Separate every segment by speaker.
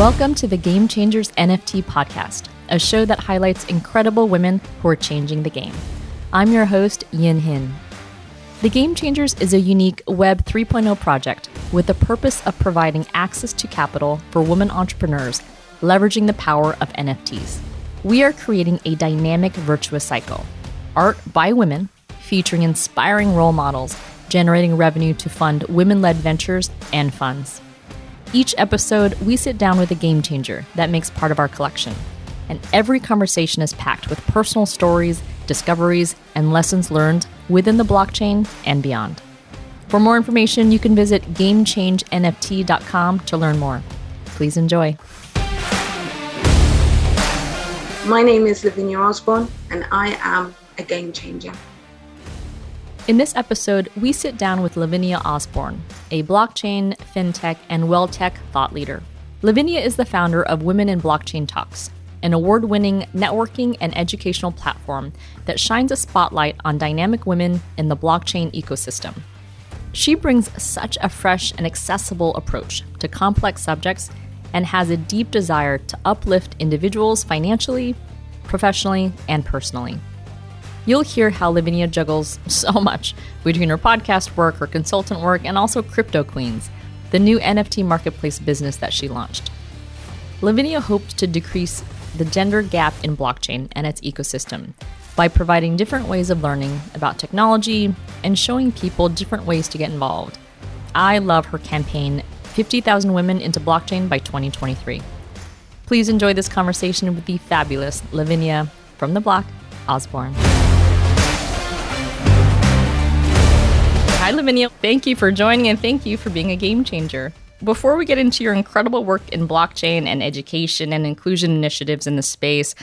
Speaker 1: Welcome to the Game Changers NFT podcast, a show that highlights incredible women who are changing the game. I'm your host, Yin Hin. The Game Changers is a unique Web 3.0 project with the purpose of providing access to capital for women entrepreneurs, leveraging the power of NFTs. We are creating a dynamic virtuous cycle art by women, featuring inspiring role models, generating revenue to fund women led ventures and funds. Each episode, we sit down with a game changer that makes part of our collection. And every conversation is packed with personal stories, discoveries, and lessons learned within the blockchain and beyond. For more information, you can visit gamechangenft.com to learn more. Please enjoy.
Speaker 2: My name is Lavinia Osbourne, and I am a game changer.
Speaker 1: In this episode, we sit down with Lavinia Osbourne, a blockchain, fintech, and well tech thought leader. Lavinia is the founder of Women in Blockchain Talks, an award winning networking and educational platform that shines a spotlight on dynamic women in the blockchain ecosystem. She brings such a fresh and accessible approach to complex subjects and has a deep desire to uplift individuals financially, professionally, and personally. You'll hear how Lavinia juggles so much between her podcast work, her consultant work, and also Crypto Kweens, the new NFT marketplace business that she launched. Lavinia hopes to decrease the gender gap in blockchain and its ecosystem by providing different ways of learning about technology and showing people different ways to get involved. I love her campaign 50,000 Women into Blockchain by 2023. Please enjoy this conversation with the fabulous Lavinia from the block, Osbourne. Thank you for joining and thank you for being a game changer. Before we get into your incredible work in blockchain and education and inclusion initiatives in the space,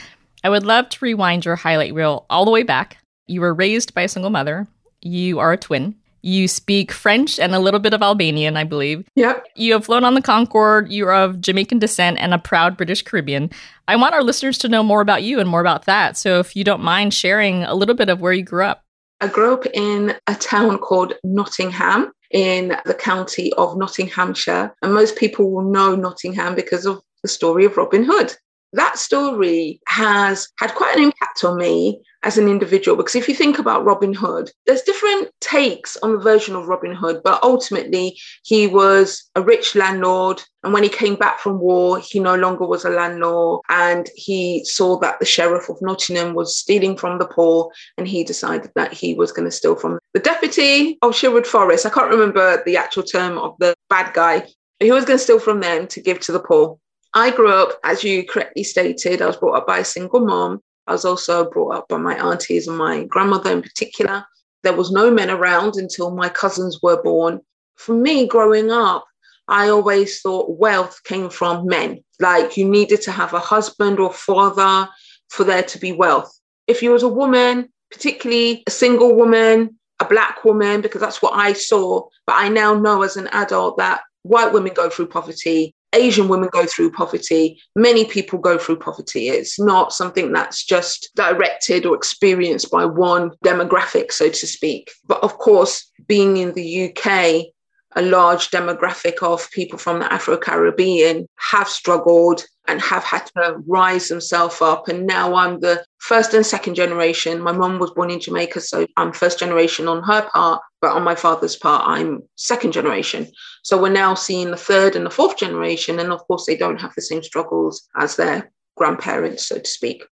Speaker 1: I would love to rewind your highlight reel all the way back. You were raised by a single mother. You are a twin. You speak French and a little bit of Albanian, I believe.
Speaker 2: Yep.
Speaker 1: You have flown on the Concorde. You're of Jamaican descent and a proud British Caribbean. I want our listeners to know more about you and more about that. So if you don't mind sharing a little bit of where you grew up.
Speaker 2: I grew up in a town called Nottingham in the county of Nottinghamshire. And most people will know Nottingham because of the story of Robin Hood. That story has had quite an impact on me as an individual because if you think about Robin Hood, there's different takes on the version of Robin Hood, but ultimately he was a rich landlord. And when he came back from war, he no longer was a landlord. And he saw that the sheriff of Nottingham was stealing from the poor. And he decided that he was going to steal from the deputy of Sherwood Forest. I can't remember the actual term of the bad guy. He was going to steal from them to give to the poor. I grew up, as you correctly stated, I was brought up by a single mom. I was also brought up by my aunties and my grandmother in particular. There was no men around until my cousins were born. For me, growing up, I always thought wealth came from men. Like you needed to have a husband or father for there to be wealth. If you was a woman, particularly a single woman, a black woman, because that's what I saw. But I now know as an adult that white women go through poverty, Asian women go through poverty. Many people go through poverty. It's not something that's just directed or experienced by one demographic, so to speak. But of course, being in the UK, a large demographic of people from the Afro Caribbean have struggled and have had to rise themselves up. And now I'm the first and second generation. My mom was born in Jamaica, so I'm first generation on her part, but on my father's part, I'm second generation. So we're now seeing the third and the fourth generation. And of course, they don't have the same struggles as their grandparents, so to speak.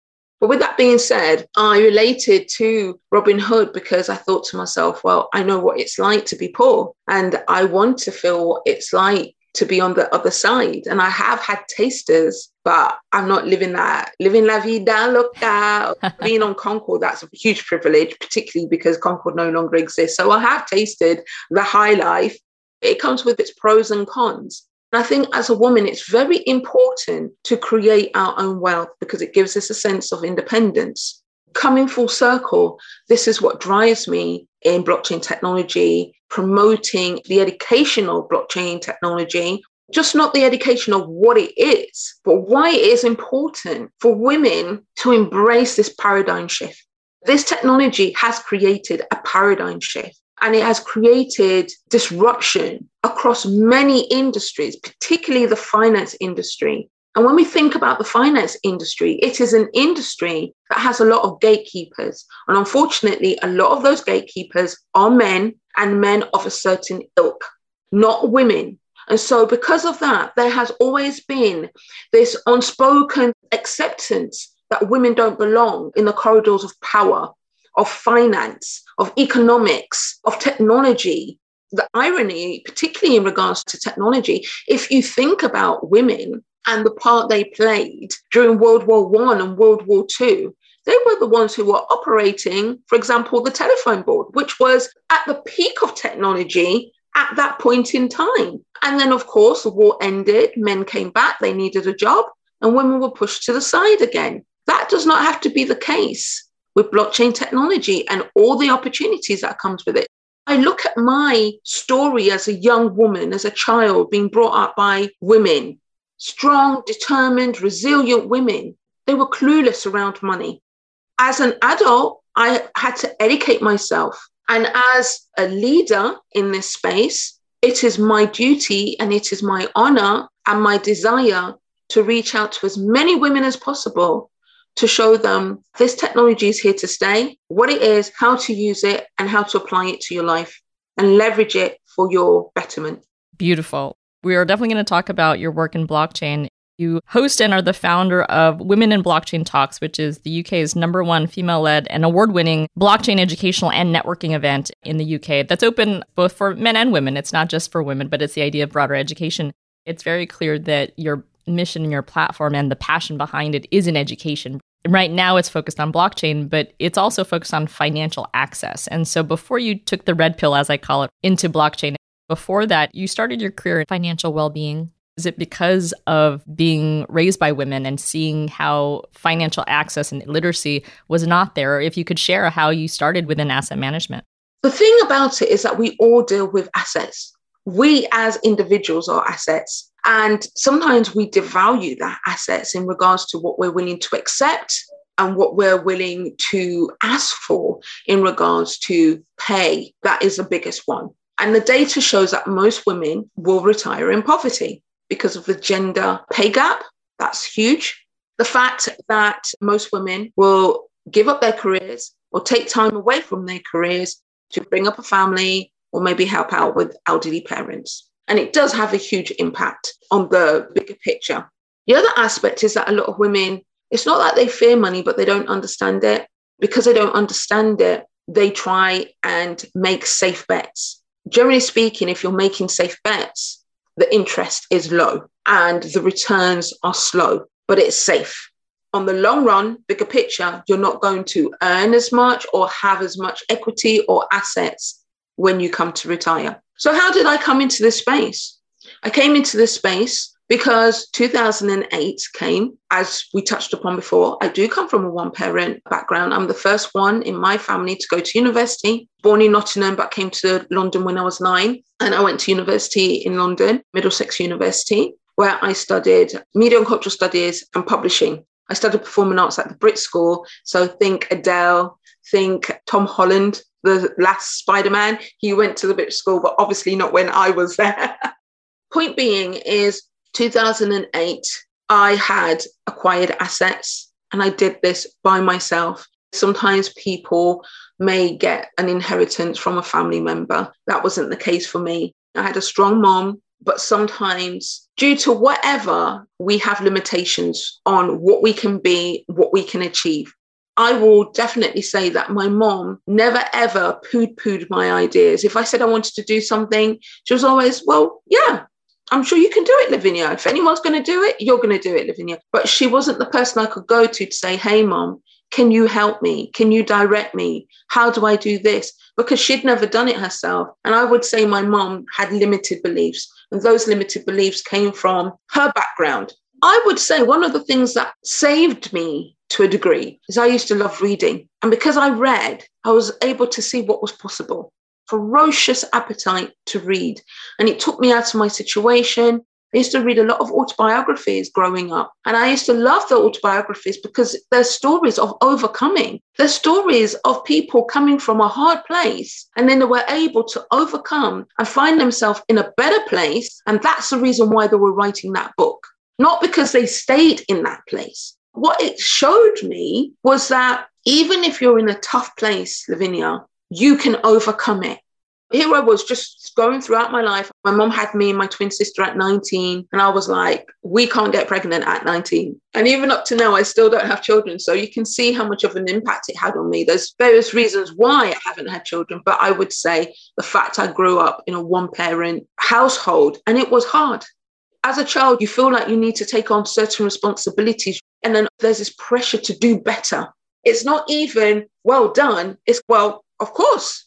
Speaker 2: But with that being said, I related to Robin Hood because I thought to myself, well, I know what it's like to be poor and I want to feel what it's like to be on the other side. And I have had tasters, but I'm not living that, living la vida loca. Being on Concorde, that's a huge privilege, particularly because Concorde no longer exists. So I have tasted the high life. It comes with its pros and cons. And I think as a woman, it's very important to create our own wealth because it gives us a sense of independence. Coming full circle, this is what drives me in blockchain technology, promoting the education of blockchain technology, just not the education of what it is, but why it is important for women to embrace this paradigm shift. This technology has created a paradigm shift and it has created disruption across many industries, particularly the finance industry. And when we think about the finance industry, it is an industry that has a lot of gatekeepers. And unfortunately, a lot of those gatekeepers are men and men of a certain ilk, not women. And so, because of that, there has always been this unspoken acceptance that women don't belong in the corridors of power, of finance, of economics, of technology. The irony, particularly in regards to technology, if you think about women and the part they played during World War One and World War Two, they were the ones who were operating, for example, the telephone board, which was at the peak of technology at that point in time. And then, of course, the war ended, men came back, they needed a job, and women were pushed to the side again. That does not have to be the case with blockchain technology and all the opportunities that comes with it. I look at my story as a young woman, as a child, being brought up by women, strong, determined, resilient women. They were clueless around money. As an adult, I had to educate myself. And as a leader in this space, it is my duty and it is my honor and my desire to reach out to as many women as possible to show them this technology is here to stay, what it is, how to use it, and how to apply it to your life and leverage it for your betterment.
Speaker 1: Beautiful. We are definitely going to talk about your work in blockchain. You host and are the founder of Women in Blockchain Talks, which is the UK's number one female led and award winning blockchain educational and networking event in the UK that's open both for men and women. It's not just for women, but it's the idea of broader education. It's very clear that your mission and your platform and the passion behind it is in education. Right now, it's focused on blockchain, but it's also focused on financial access. And so, before you took the red pill, as I call it, into blockchain, before that, you started your career in financial well being. Is it because of being raised by women and seeing how financial access and literacy was not there? If you could share how you started within asset management.
Speaker 2: The thing about it is that we all deal with assets. We as individuals are assets. And sometimes we devalue that assets in regards to what we're willing to accept and what we're willing to ask for in regards to pay. That is the biggest one. And the data shows that most women will retire in poverty because of the gender pay gap. That's huge. The fact that most women will give up their careers or take time away from their careers to bring up a family or maybe help out with elderly parents. And it does have a huge impact on the bigger picture. The other aspect is that a lot of women, it's not that they fear money, but they don't understand it. Because they don't understand it, they try and make safe bets. Generally speaking, if you're making safe bets, the interest is low and the returns are slow, but it's safe. On the long run, bigger picture, you're not going to earn as much or have as much equity or assets when you come to retire. So, how did I come into this space? I came into this space because 2008 came, as we touched upon before. I do come from a one parent background. I'm the first one in my family to go to university, born in Nottingham, but came to London when I was nine. And I went to university in London, Middlesex University, where I studied media and cultural studies and publishing. I studied performing arts at the Brit School. So think Adele, think Tom Holland, the last Spider Man. He went to the Brit School, but obviously not when I was there. Point being is 2008, I had acquired assets and I did this by myself. Sometimes people may get an inheritance from a family member. That wasn't the case for me. I had a strong mom, but sometimes, due to whatever, we have limitations on what we can be, what we can achieve. I will definitely say that my mom never ever pooed pooed my ideas. If I said I wanted to do something, she was always, well, yeah, I'm sure you can do it, Lavinia. If anyone's going to do it, you're going to do it, Lavinia. But she wasn't the person I could go to to say, hey, mom, can you help me? Can you direct me? How do I do this? Because she'd never done it herself. And I would say my mom had limited beliefs. And those limited beliefs came from her background. I would say one of the things that saved me to a degree is I used to love reading. And because I read, I was able to see what was possible ferocious appetite to read. And it took me out of my situation. I used to read a lot of autobiographies growing up. And I used to love the autobiographies because they're stories of overcoming. They're stories of people coming from a hard place and then they were able to overcome and find themselves in a better place. And that's the reason why they were writing that book. not because they stayed in that place. What it showed me was that even if you're in a tough place, Lavinia, you can overcome it. Here I was just going throughout my life. My mom had me and my twin sister at 19, and I was like, we can't get pregnant at 19. And even up to now, I still don't have children. So you can see how much of an impact it had on me. There's various reasons why I haven't had children, but I would say the fact I grew up in a one parent household and it was hard. As a child, you feel like you need to take on certain responsibilities, and then there's this pressure to do better. It's not even well done, it's well, of course,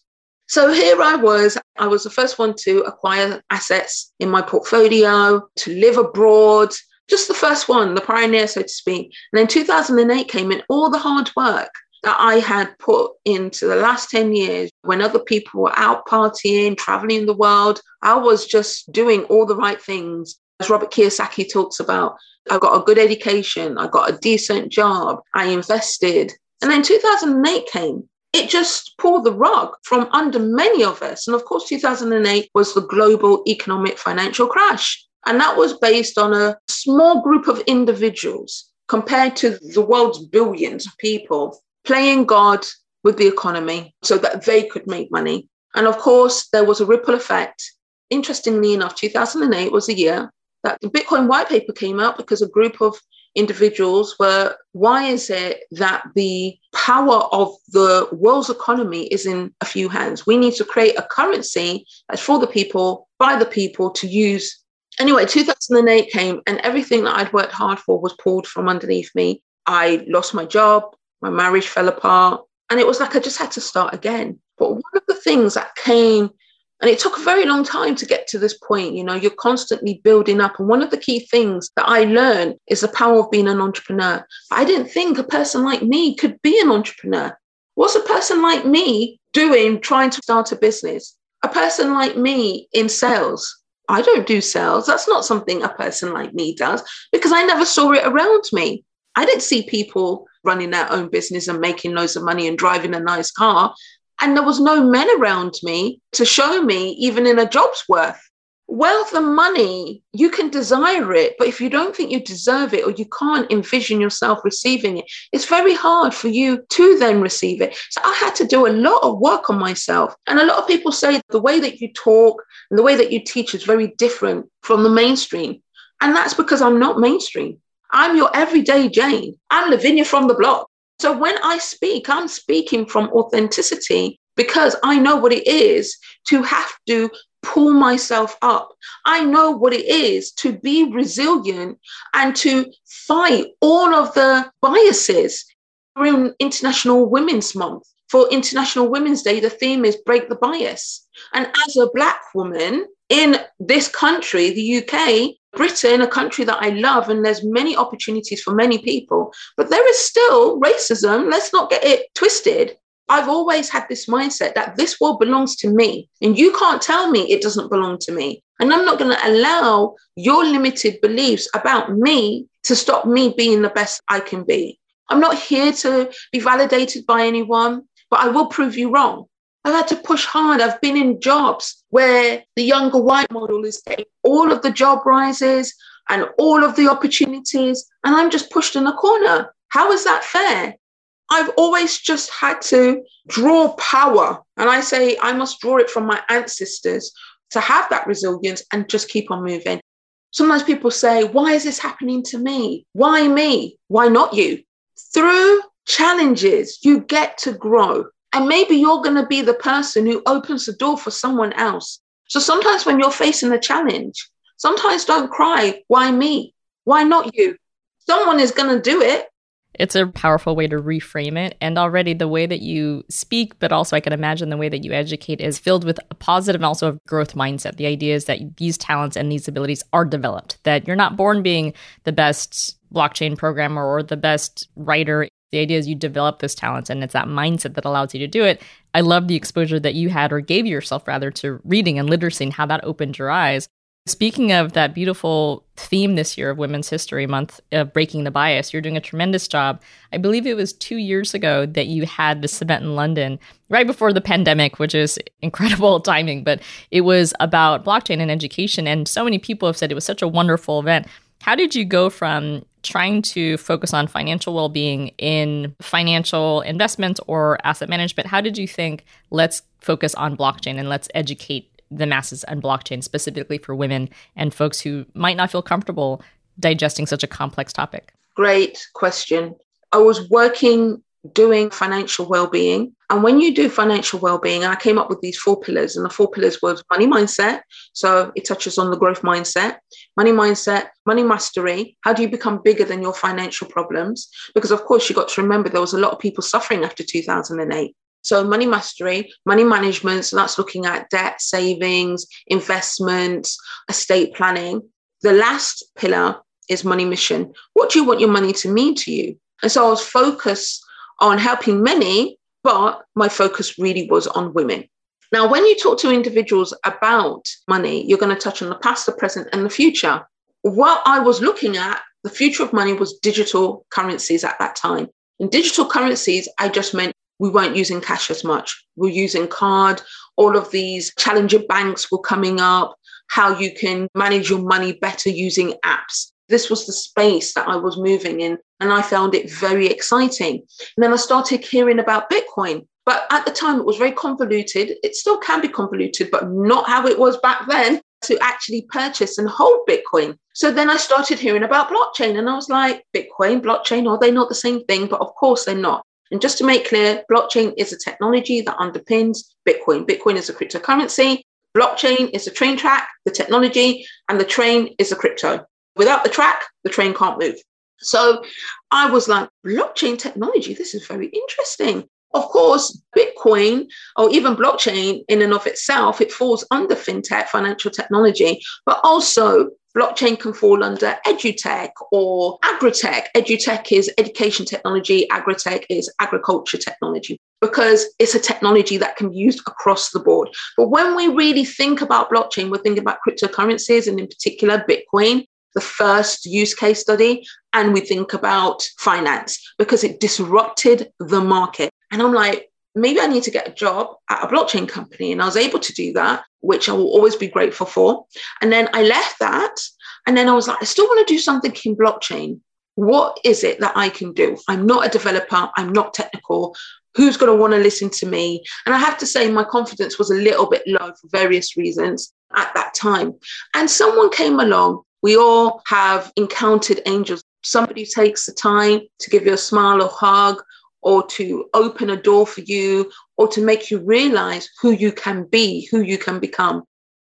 Speaker 2: so here I was. I was the first one to acquire assets in my portfolio, to live abroad, just the first one, the pioneer, so to speak. And then 2008 came in, all the hard work that I had put into the last 10 years when other people were out partying, traveling the world. I was just doing all the right things. As Robert Kiyosaki talks about, I got a good education, I got a decent job, I invested. And then 2008 came it just pulled the rug from under many of us. And of course, 2008 was the global economic financial crash. And that was based on a small group of individuals compared to the world's billions of people playing God with the economy so that they could make money. And of course, there was a ripple effect. Interestingly enough, 2008 was the year that the Bitcoin white paper came out because a group of individuals were why is it that the power of the world's economy is in a few hands? We need to create a currency that's for the people, by the people to use. Anyway, 2008 came and everything that I'd worked hard for was pulled from underneath me. I lost my job, my marriage fell apart, and it was like I just had to start again. But one of the things that came and it took a very long time to get to this point. You know, you're constantly building up. And one of the key things that I learned is the power of being an entrepreneur. I didn't think a person like me could be an entrepreneur. What's a person like me doing trying to start a business? A person like me in sales. I don't do sales. That's not something a person like me does because I never saw it around me. I didn't see people running their own business and making loads of money and driving a nice car. And there was no men around me to show me, even in a job's worth. Wealth and money, you can desire it, but if you don't think you deserve it or you can't envision yourself receiving it, it's very hard for you to then receive it. So I had to do a lot of work on myself. And a lot of people say the way that you talk and the way that you teach is very different from the mainstream. And that's because I'm not mainstream. I'm your everyday Jane. I'm Lavinia from the block. So when I speak, I'm speaking from authenticity because I know what it is to have to pull myself up. I know what it is to be resilient and to fight all of the biases. We're in International Women's Month. For International Women's Day, the theme is break the bias. And as a Black woman in this country, the UK, Britain, a country that I love, and there's many opportunities for many people, but there is still racism. Let's not get it twisted. I've always had this mindset that this world belongs to me, and you can't tell me it doesn't belong to me. And I'm not going to allow your limited beliefs about me to stop me being the best I can be. I'm not here to be validated by anyone, but I will prove you wrong. I've had to push hard. I've been in jobs where the younger white model is getting all of the job rises and all of the opportunities, and I'm just pushed in a corner. How is that fair? I've always just had to draw power. And I say I must draw it from my ancestors to have that resilience and just keep on moving. Sometimes people say, Why is this happening to me? Why me? Why not you? Through challenges, you get to grow. And maybe you're going to be the person who opens the door for someone else. So sometimes when you're facing a challenge, sometimes don't cry, why me? Why not you? Someone is going to do it.
Speaker 1: It's a powerful way to reframe it. And already the way that you speak, but also I can imagine the way that you educate is filled with a positive and also a growth mindset. The idea is that these talents and these abilities are developed, that you're not born being the best blockchain programmer or the best writer the idea is you develop this talent and it's that mindset that allows you to do it. I love the exposure that you had or gave yourself rather to reading and literacy and how that opened your eyes. Speaking of that beautiful theme this year of Women's History Month of breaking the bias, you're doing a tremendous job. I believe it was two years ago that you had this event in London, right before the pandemic, which is incredible timing, but it was about blockchain and education. And so many people have said it was such a wonderful event. How did you go from trying to focus on financial well being in financial investments or asset management? How did you think, let's focus on blockchain and let's educate the masses on blockchain, specifically for women and folks who might not feel comfortable digesting such a complex topic?
Speaker 2: Great question. I was working doing financial well-being. And when you do financial well-being i came up with these four pillars and the four pillars was money mindset. So it touches on the growth mindset money mindset money mastery. How do you become bigger than your financial problems? Because of course you got to remember there was a lot of people suffering after 2008 so money mastery money management so that's looking at debt savings investments estate planning. The last pillar is money mission. What do you want your money to mean to you? And so i was focused on helping many, but my focus really was on women. Now, when you talk to individuals about money, you're going to touch on the past, the present, and the future. What I was looking at, the future of money was digital currencies at that time. In digital currencies, I just meant we weren't using cash as much. We're using card. All of these challenger banks were coming up, how you can manage your money better using apps. This was the space that I was moving in, and I found it very exciting. And then I started hearing about Bitcoin. But at the time, it was very convoluted. It still can be convoluted, but not how it was back then to actually purchase and hold Bitcoin. So then I started hearing about blockchain, and I was like, Bitcoin, blockchain, are they not the same thing? But of course, they're not. And just to make clear, blockchain is a technology that underpins Bitcoin. Bitcoin is a cryptocurrency. Blockchain is a train track, the technology, and the train is a crypto. Without the track, the train can't move. So I was like, blockchain technology, this is very interesting. Of course, Bitcoin or even blockchain in and of itself, it falls under fintech, financial technology, but also blockchain can fall under edutech or agritech. Edutech is education technology, agritech is agriculture technology because it's a technology that can be used across the board. But when we really think about blockchain, we're thinking about cryptocurrencies and in particular Bitcoin the first use case study and we think about finance because it disrupted the market. And I'm like, maybe I need to get a job at a blockchain company. And I was able to do that, which I will always be grateful for. And then I left that. And then I was like, I still want to do something in blockchain. What is it that I can do? I'm not a developer, I'm not technical. Who's going to want to listen to me? And I have to say, my confidence was a little bit low for various reasons at that time. And someone came along we all have encountered angels. Somebody takes the time to give you a smile or hug, or to open a door for you, or to make you realize who you can be, who you can become.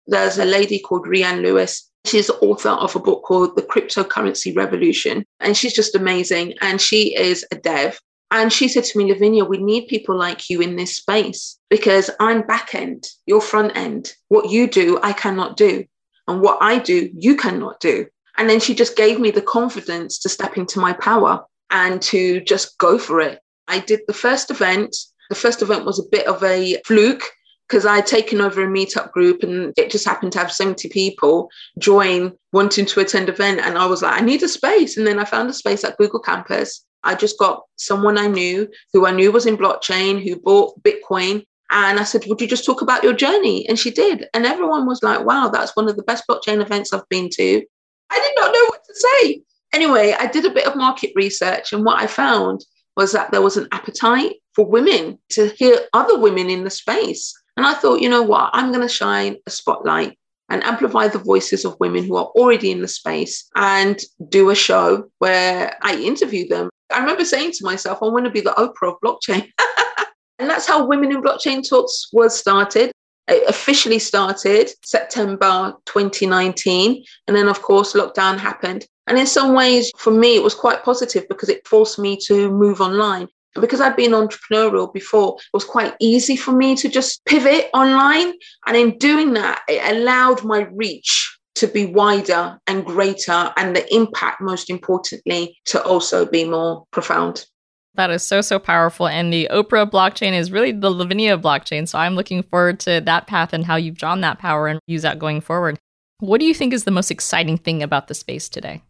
Speaker 2: There's a lady called Rhian Lewis. She's the author of a book called The Cryptocurrency Revolution, and she's just amazing. And she is a dev. And she said to me, Lavinia, we need people like you in this space because I'm back end, you're front end. What you do, I cannot do. And what I do, you cannot do. And then she just gave me the confidence to step into my power and to just go for it. I did the first event. The first event was a bit of a fluke because I had taken over a meetup group and it just happened to have 70 people join wanting to attend event. And I was like, I need a space. And then I found a space at Google Campus. I just got someone I knew who I knew was in blockchain, who bought Bitcoin, and I said, Would you just talk about your journey? And she did. And everyone was like, Wow, that's one of the best blockchain events I've been to. I did not know what to say. Anyway, I did a bit of market research. And what I found was that there was an appetite for women to hear other women in the space. And I thought, you know what? I'm going to shine a spotlight and amplify the voices of women who are already in the space and do a show where I interview them. I remember saying to myself, I want to be the Oprah of blockchain. And that's how Women in Blockchain Talks was started. It officially started September 2019. And then, of course, lockdown happened. And in some ways, for me, it was quite positive because it forced me to move online. And because I'd been entrepreneurial before, it was quite easy for me to just pivot online. And in doing that, it allowed my reach to be wider and greater, and the impact, most importantly, to also be more profound.
Speaker 1: That is so, so powerful. And the Oprah blockchain is really the Lavinia blockchain. So I'm looking forward to that path and how you've drawn that power and use that going forward. What do you think is the most exciting thing about the space today?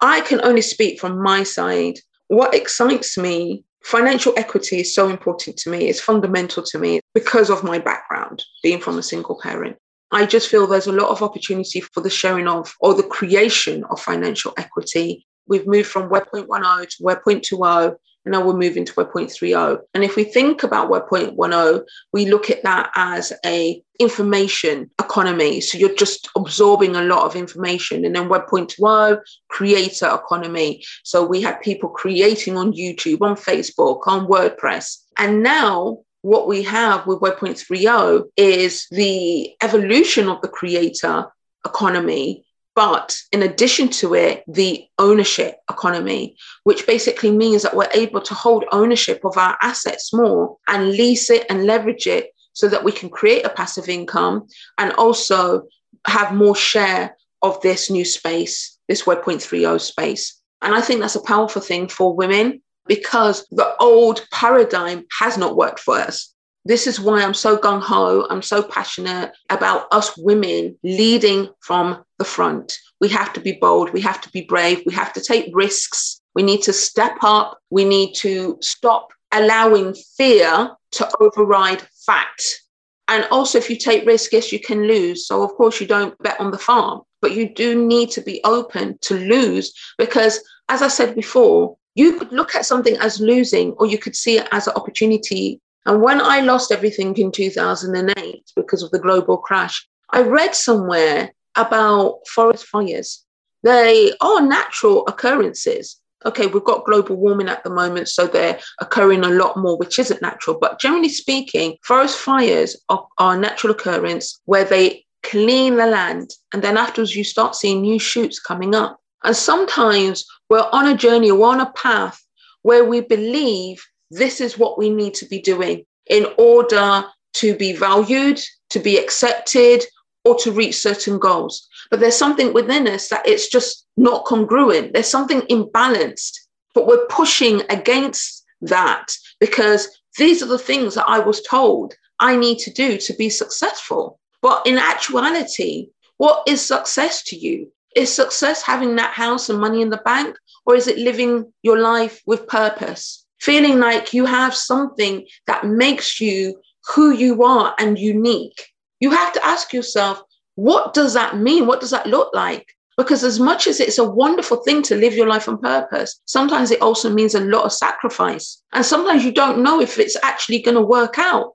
Speaker 2: I can only speak from my side. What excites me, financial equity is so important to me. It's fundamental to me because of my background, being from a single parent. I just feel there's a lot of opportunity for the sharing of or the creation of financial equity. We've moved from Web 1.10 to Web 2.0 and now we're moving to Web 3.0. And if we think about Web 1.10, we look at that as a information economy. So you're just absorbing a lot of information. And then Web 2.0, creator economy. So we had people creating on YouTube, on Facebook, on WordPress. And now what we have with Web 3.0 is the evolution of the creator economy but in addition to it, the ownership economy, which basically means that we're able to hold ownership of our assets more and lease it and leverage it so that we can create a passive income and also have more share of this new space, this Web 3.0 space. And I think that's a powerful thing for women because the old paradigm has not worked for us. This is why I'm so gung ho. I'm so passionate about us women leading from the front. We have to be bold. We have to be brave. We have to take risks. We need to step up. We need to stop allowing fear to override fact. And also, if you take risks, yes, you can lose. So, of course, you don't bet on the farm, but you do need to be open to lose because, as I said before, you could look at something as losing or you could see it as an opportunity and when I lost everything in 2008 because of the global crash, I read somewhere about forest fires. They are natural occurrences. Okay, we've got global warming at the moment, so they're occurring a lot more, which isn't natural. But generally speaking, forest fires are, are a natural occurrence where they clean the land and then afterwards you start seeing new shoots coming up. And sometimes we're on a journey, we're on a path where we believe this is what we need to be doing in order to be valued, to be accepted, or to reach certain goals. But there's something within us that it's just not congruent. There's something imbalanced, but we're pushing against that because these are the things that I was told I need to do to be successful. But in actuality, what is success to you? Is success having that house and money in the bank, or is it living your life with purpose? Feeling like you have something that makes you who you are and unique. You have to ask yourself, what does that mean? What does that look like? Because as much as it's a wonderful thing to live your life on purpose, sometimes it also means a lot of sacrifice. And sometimes you don't know if it's actually going to work out.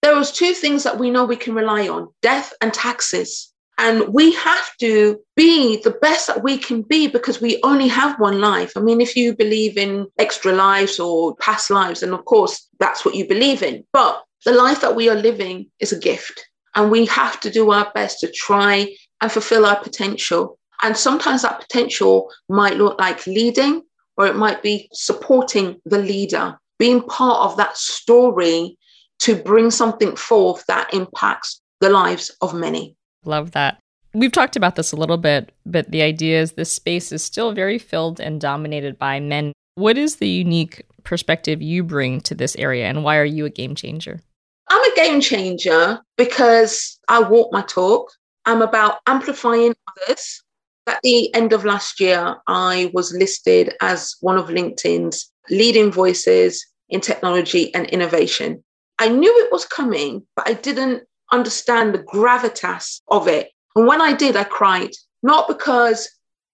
Speaker 2: There are two things that we know we can rely on death and taxes. And we have to be the best that we can be because we only have one life. I mean, if you believe in extra lives or past lives, and of course, that's what you believe in. But the life that we are living is a gift. And we have to do our best to try and fulfill our potential. And sometimes that potential might look like leading, or it might be supporting the leader, being part of that story to bring something forth that impacts the lives of many.
Speaker 1: Love that. We've talked about this a little bit, but the idea is this space is still very filled and dominated by men. What is the unique perspective you bring to this area, and why are you a game changer?
Speaker 2: I'm a game changer because I walk my talk. I'm about amplifying others. At the end of last year, I was listed as one of LinkedIn's leading voices in technology and innovation. I knew it was coming, but I didn't understand the gravitas of it. And when I did, I cried, not because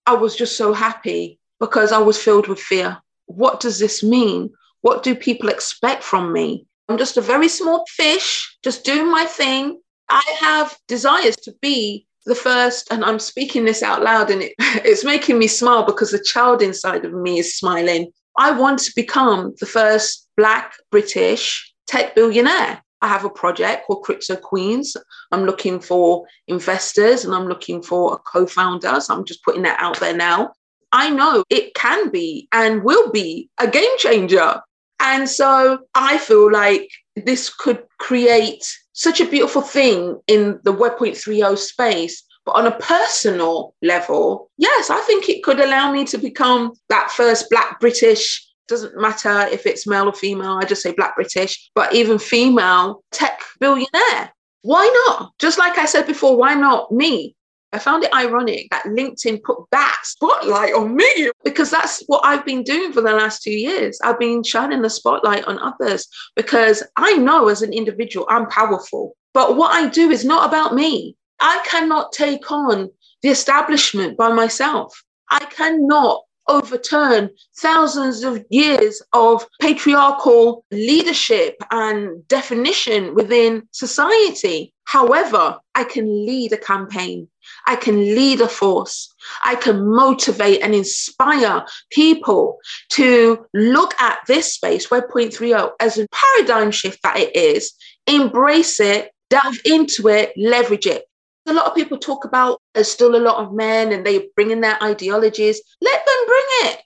Speaker 2: I was just so happy, because I was filled with fear. What does this mean? What do people expect from me? I'm just a very small fish, just doing my thing. I have desires to be the first, and I'm speaking this out loud, and it, it's making me smile because the child inside of me is smiling. I want to become the first Black British tech billionaire. I have a project called Crypto Kweens. I'm looking for investors and I'm looking for a co founder. So I'm just putting that out there now. I know it can be and will be a game changer. And so I feel like this could create such a beautiful thing in the Web 3.0 space. But on a personal level, yes, I think it could allow me to become that first Black British doesn't matter if it's male or female, I just say black British, but even female tech billionaire. Why not? Just like I said before, why not me? I found it ironic that LinkedIn put that spotlight on me because that's what I've been doing for the last two years. I've been shining the spotlight on others because I know as an individual I'm powerful. But what I do is not about me. I cannot take on the establishment by myself. I cannot overturn thousands of years of patriarchal leadership and definition within society. However, I can lead a campaign. I can lead a force. I can motivate and inspire people to look at this space, Web 3.0, as a paradigm shift that it is, embrace it, delve into it, leverage it. A lot of people talk about there's still a lot of men and they bring in their ideologies. Let them bring it.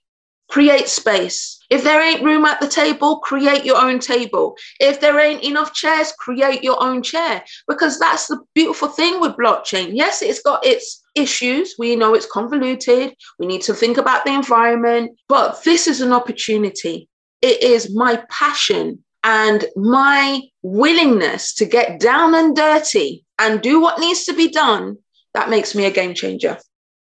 Speaker 2: Create space. If there ain't room at the table, create your own table. If there ain't enough chairs, create your own chair. Because that's the beautiful thing with blockchain. Yes, it's got its issues. We know it's convoluted. We need to think about the environment. But this is an opportunity. It is my passion and my willingness to get down and dirty and do what needs to be done that makes me a game changer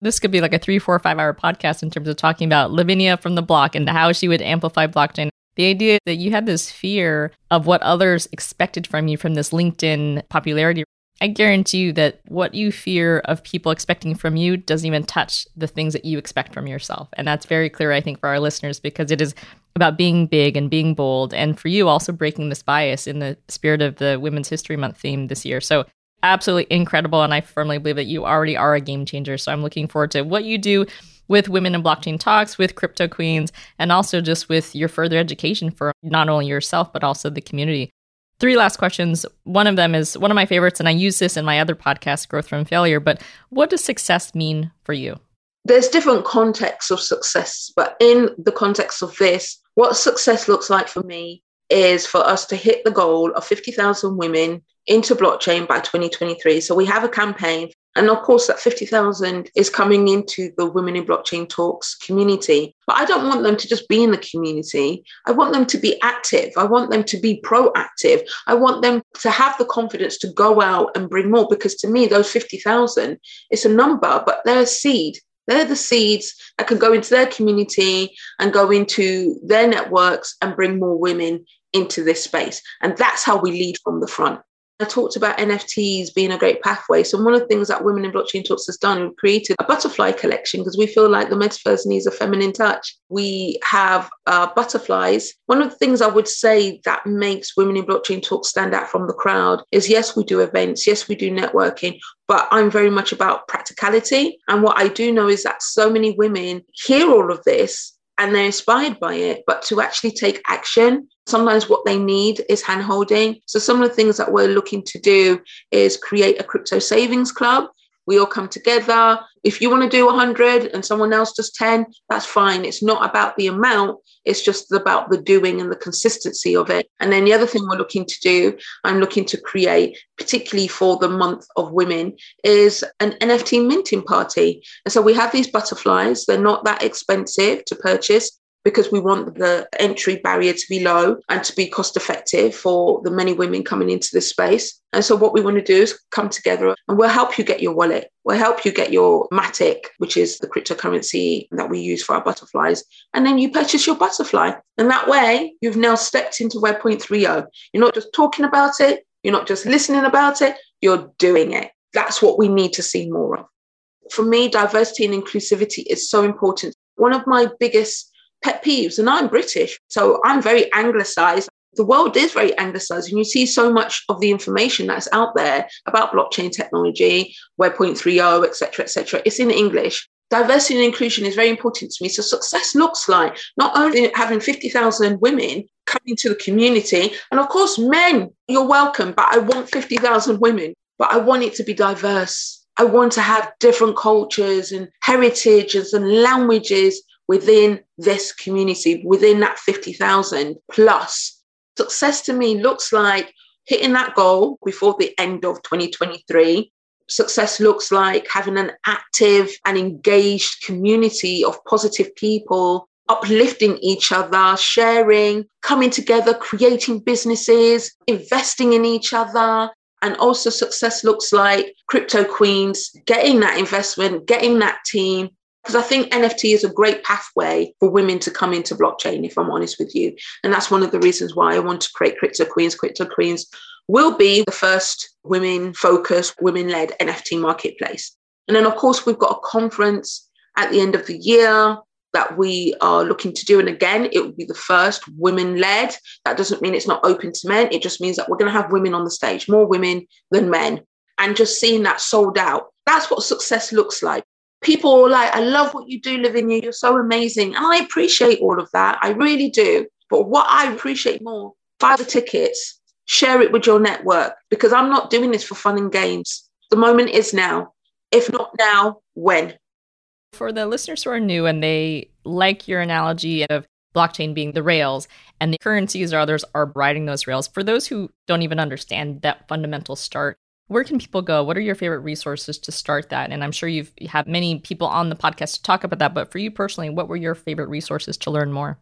Speaker 1: this could be like a three, four, five hour podcast in terms of talking about Lavinia from the block and how she would amplify blockchain. The idea that you had this fear of what others expected from you from this LinkedIn popularity. I guarantee you that what you fear of people expecting from you doesn't even touch the things that you expect from yourself. And that's very clear, I think, for our listeners because it is about being big and being bold. And for you, also breaking this bias in the spirit of the Women's History Month theme this year. So absolutely incredible. And I firmly believe that you already are a game changer. So I'm looking forward to what you do with Women in Blockchain Talks, with Crypto Kweens, and also just with your further education for not only yourself, but also the community. Three last questions. One of them is one of my favorites, and I use this in my other podcast, Growth from Failure. But what does success mean for you?
Speaker 2: There's different contexts of success, but in the context of this, what success looks like for me is for us to hit the goal of 50,000 women into blockchain by 2023. So we have a campaign. And of course, that 50,000 is coming into the Women in Blockchain Talks community. But I don't want them to just be in the community. I want them to be active. I want them to be proactive. I want them to have the confidence to go out and bring more. Because to me, those 50,000 is a number, but they're a seed. They're the seeds that can go into their community and go into their networks and bring more women into this space. And that's how we lead from the front. I talked about NFTs being a great pathway. So one of the things that Women in Blockchain Talks has done, we've created a butterfly collection because we feel like the metaverse needs a feminine touch. We have uh, butterflies. One of the things I would say that makes Women in Blockchain Talks stand out from the crowd is yes, we do events, yes, we do networking, but I'm very much about practicality. And what I do know is that so many women hear all of this and they're inspired by it, but to actually take action, sometimes what they need is handholding. So, some of the things that we're looking to do is create a crypto savings club we all come together. If you want to do 100 and someone else does 10, that's fine. It's not about the amount, it's just about the doing and the consistency of it. And then the other thing we're looking to do, I'm looking to create, particularly for the month of women, is an NFT minting party. And so we have these butterflies, they're not that expensive to purchase because we want the entry barrier to be low and to be cost effective for the many women coming into this space. And so, what we want to do is come together and we'll help you get your wallet. We'll help you get your Matic, which is the cryptocurrency that we use for our butterflies. And then you purchase your butterfly. And that way, you've now stepped into Web 3.0. You're not just talking about it, you're not just listening about it, you're doing it. That's what we need to see more of. For me, diversity and inclusivity is so important. One of my biggest pet peeves, and I'm British, so I'm very anglicized. The world is very anglicized, and you see so much of the information that's out there about blockchain technology, Web 3.0, etc., etc. It's in English. Diversity and inclusion is very important to me. So success looks like not only having 50,000 women coming to the community, and of course, men, you're welcome, but I want 50,000 women, but I want it to be diverse. I want to have different cultures and heritages and languages within this community, within that 50,000 plus. Success to me looks like hitting that goal before the end of 2023. Success looks like having an active and engaged community of positive people, uplifting each other, sharing, coming together, creating businesses, investing in each other. And also, success looks like Crypto Kweens getting that investment, getting that team, because I think NFT is a great pathway for women to come into blockchain, if I'm honest with you. And that's one of the reasons why I want to create Crypto Kweens. Crypto Kweens will be the first women focused, women led NFT marketplace. And then, of course, we've got a conference at the end of the year that we are looking to do. And again, it will be the first women led. That doesn't mean it's not open to men. It just means that we're going to have women on the stage, more women than men. And just seeing that sold out, that's what success looks like. People are like, I love what you do, Lavinia. You're so amazing. And I appreciate all of that. I really do. But what I appreciate more, buy the tickets, share it with your network, because I'm not doing this for fun and games. The moment is now. If not now, when?
Speaker 1: For the listeners who are new and they like your analogy of blockchain being the rails and the currencies or others are riding those rails, for those who don't even understand that fundamental start, where can people go? What are your favorite resources to start that? And I'm sure you've had many people on the podcast to talk about that, but for you personally, what were your favorite resources to learn more?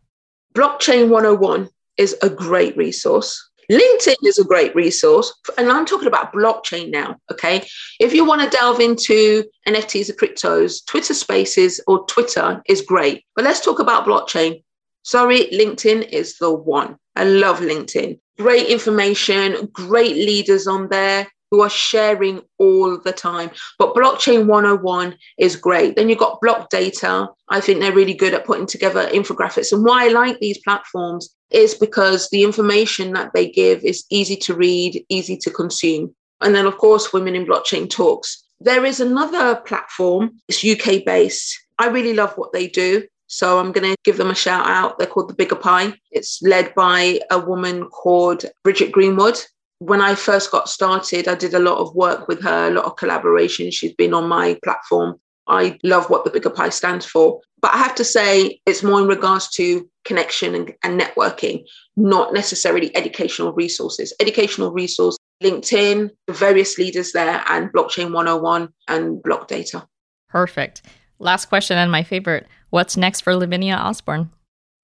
Speaker 2: Blockchain 101 is a great resource. LinkedIn is a great resource. And I'm talking about blockchain now. Okay. If you want to delve into NFTs or cryptos, Twitter Spaces or Twitter is great. But let's talk about blockchain. Sorry, LinkedIn is the one. I love LinkedIn. Great information, great leaders on there who are sharing all the time. But Blockchain 101 is great. Then you've got Block Data. I think they're really good at putting together infographics. And why I like these platforms is because the information that they give is easy to read, easy to consume. And then, of course, Women in Blockchain Talks. There is another platform, it's UK based. I really love what they do. So I'm going to give them a shout out. They're called The Bigger Pie. It's led by a woman called Bridget Greenwood when I first got started, I did a lot of work with her, a lot of collaboration. She's been on my platform. I love what the Bigger Pie stands for. But I have to say, it's more in regards to connection and, and networking, not necessarily educational resources. Educational resource, LinkedIn, various leaders there, and Blockchain 101 and Block Data.
Speaker 1: Perfect. Last question and my favorite. What's next for Lavinia Osbourne?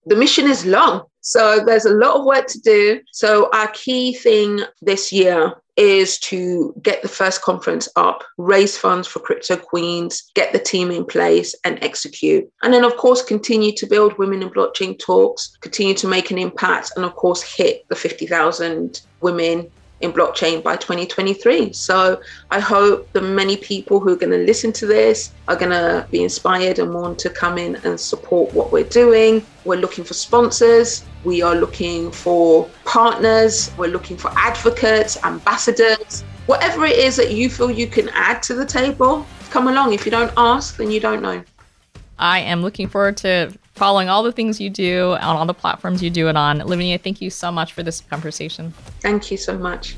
Speaker 2: The mission is long. So there's a lot of work to do. So our key thing this year is to get the first conference up, raise funds for Crypto Kweens, get the team in place and execute. And then, of course, continue to build Women in Blockchain talks, continue to make an impact, and of course, hit the 50,000 women in blockchain by 2023. So I hope the many people who are going to listen to this are going to be inspired and want to come in and support what we're doing. We're looking for sponsors. We are looking for partners. We're looking for advocates, ambassadors, whatever it is that you feel you can add to the table. Come along. If you don't ask, then you don't know.
Speaker 1: I am looking forward to following all the things you do on all the platforms you do it on. Lavinia, thank you so much for this conversation.
Speaker 2: Thank you so much.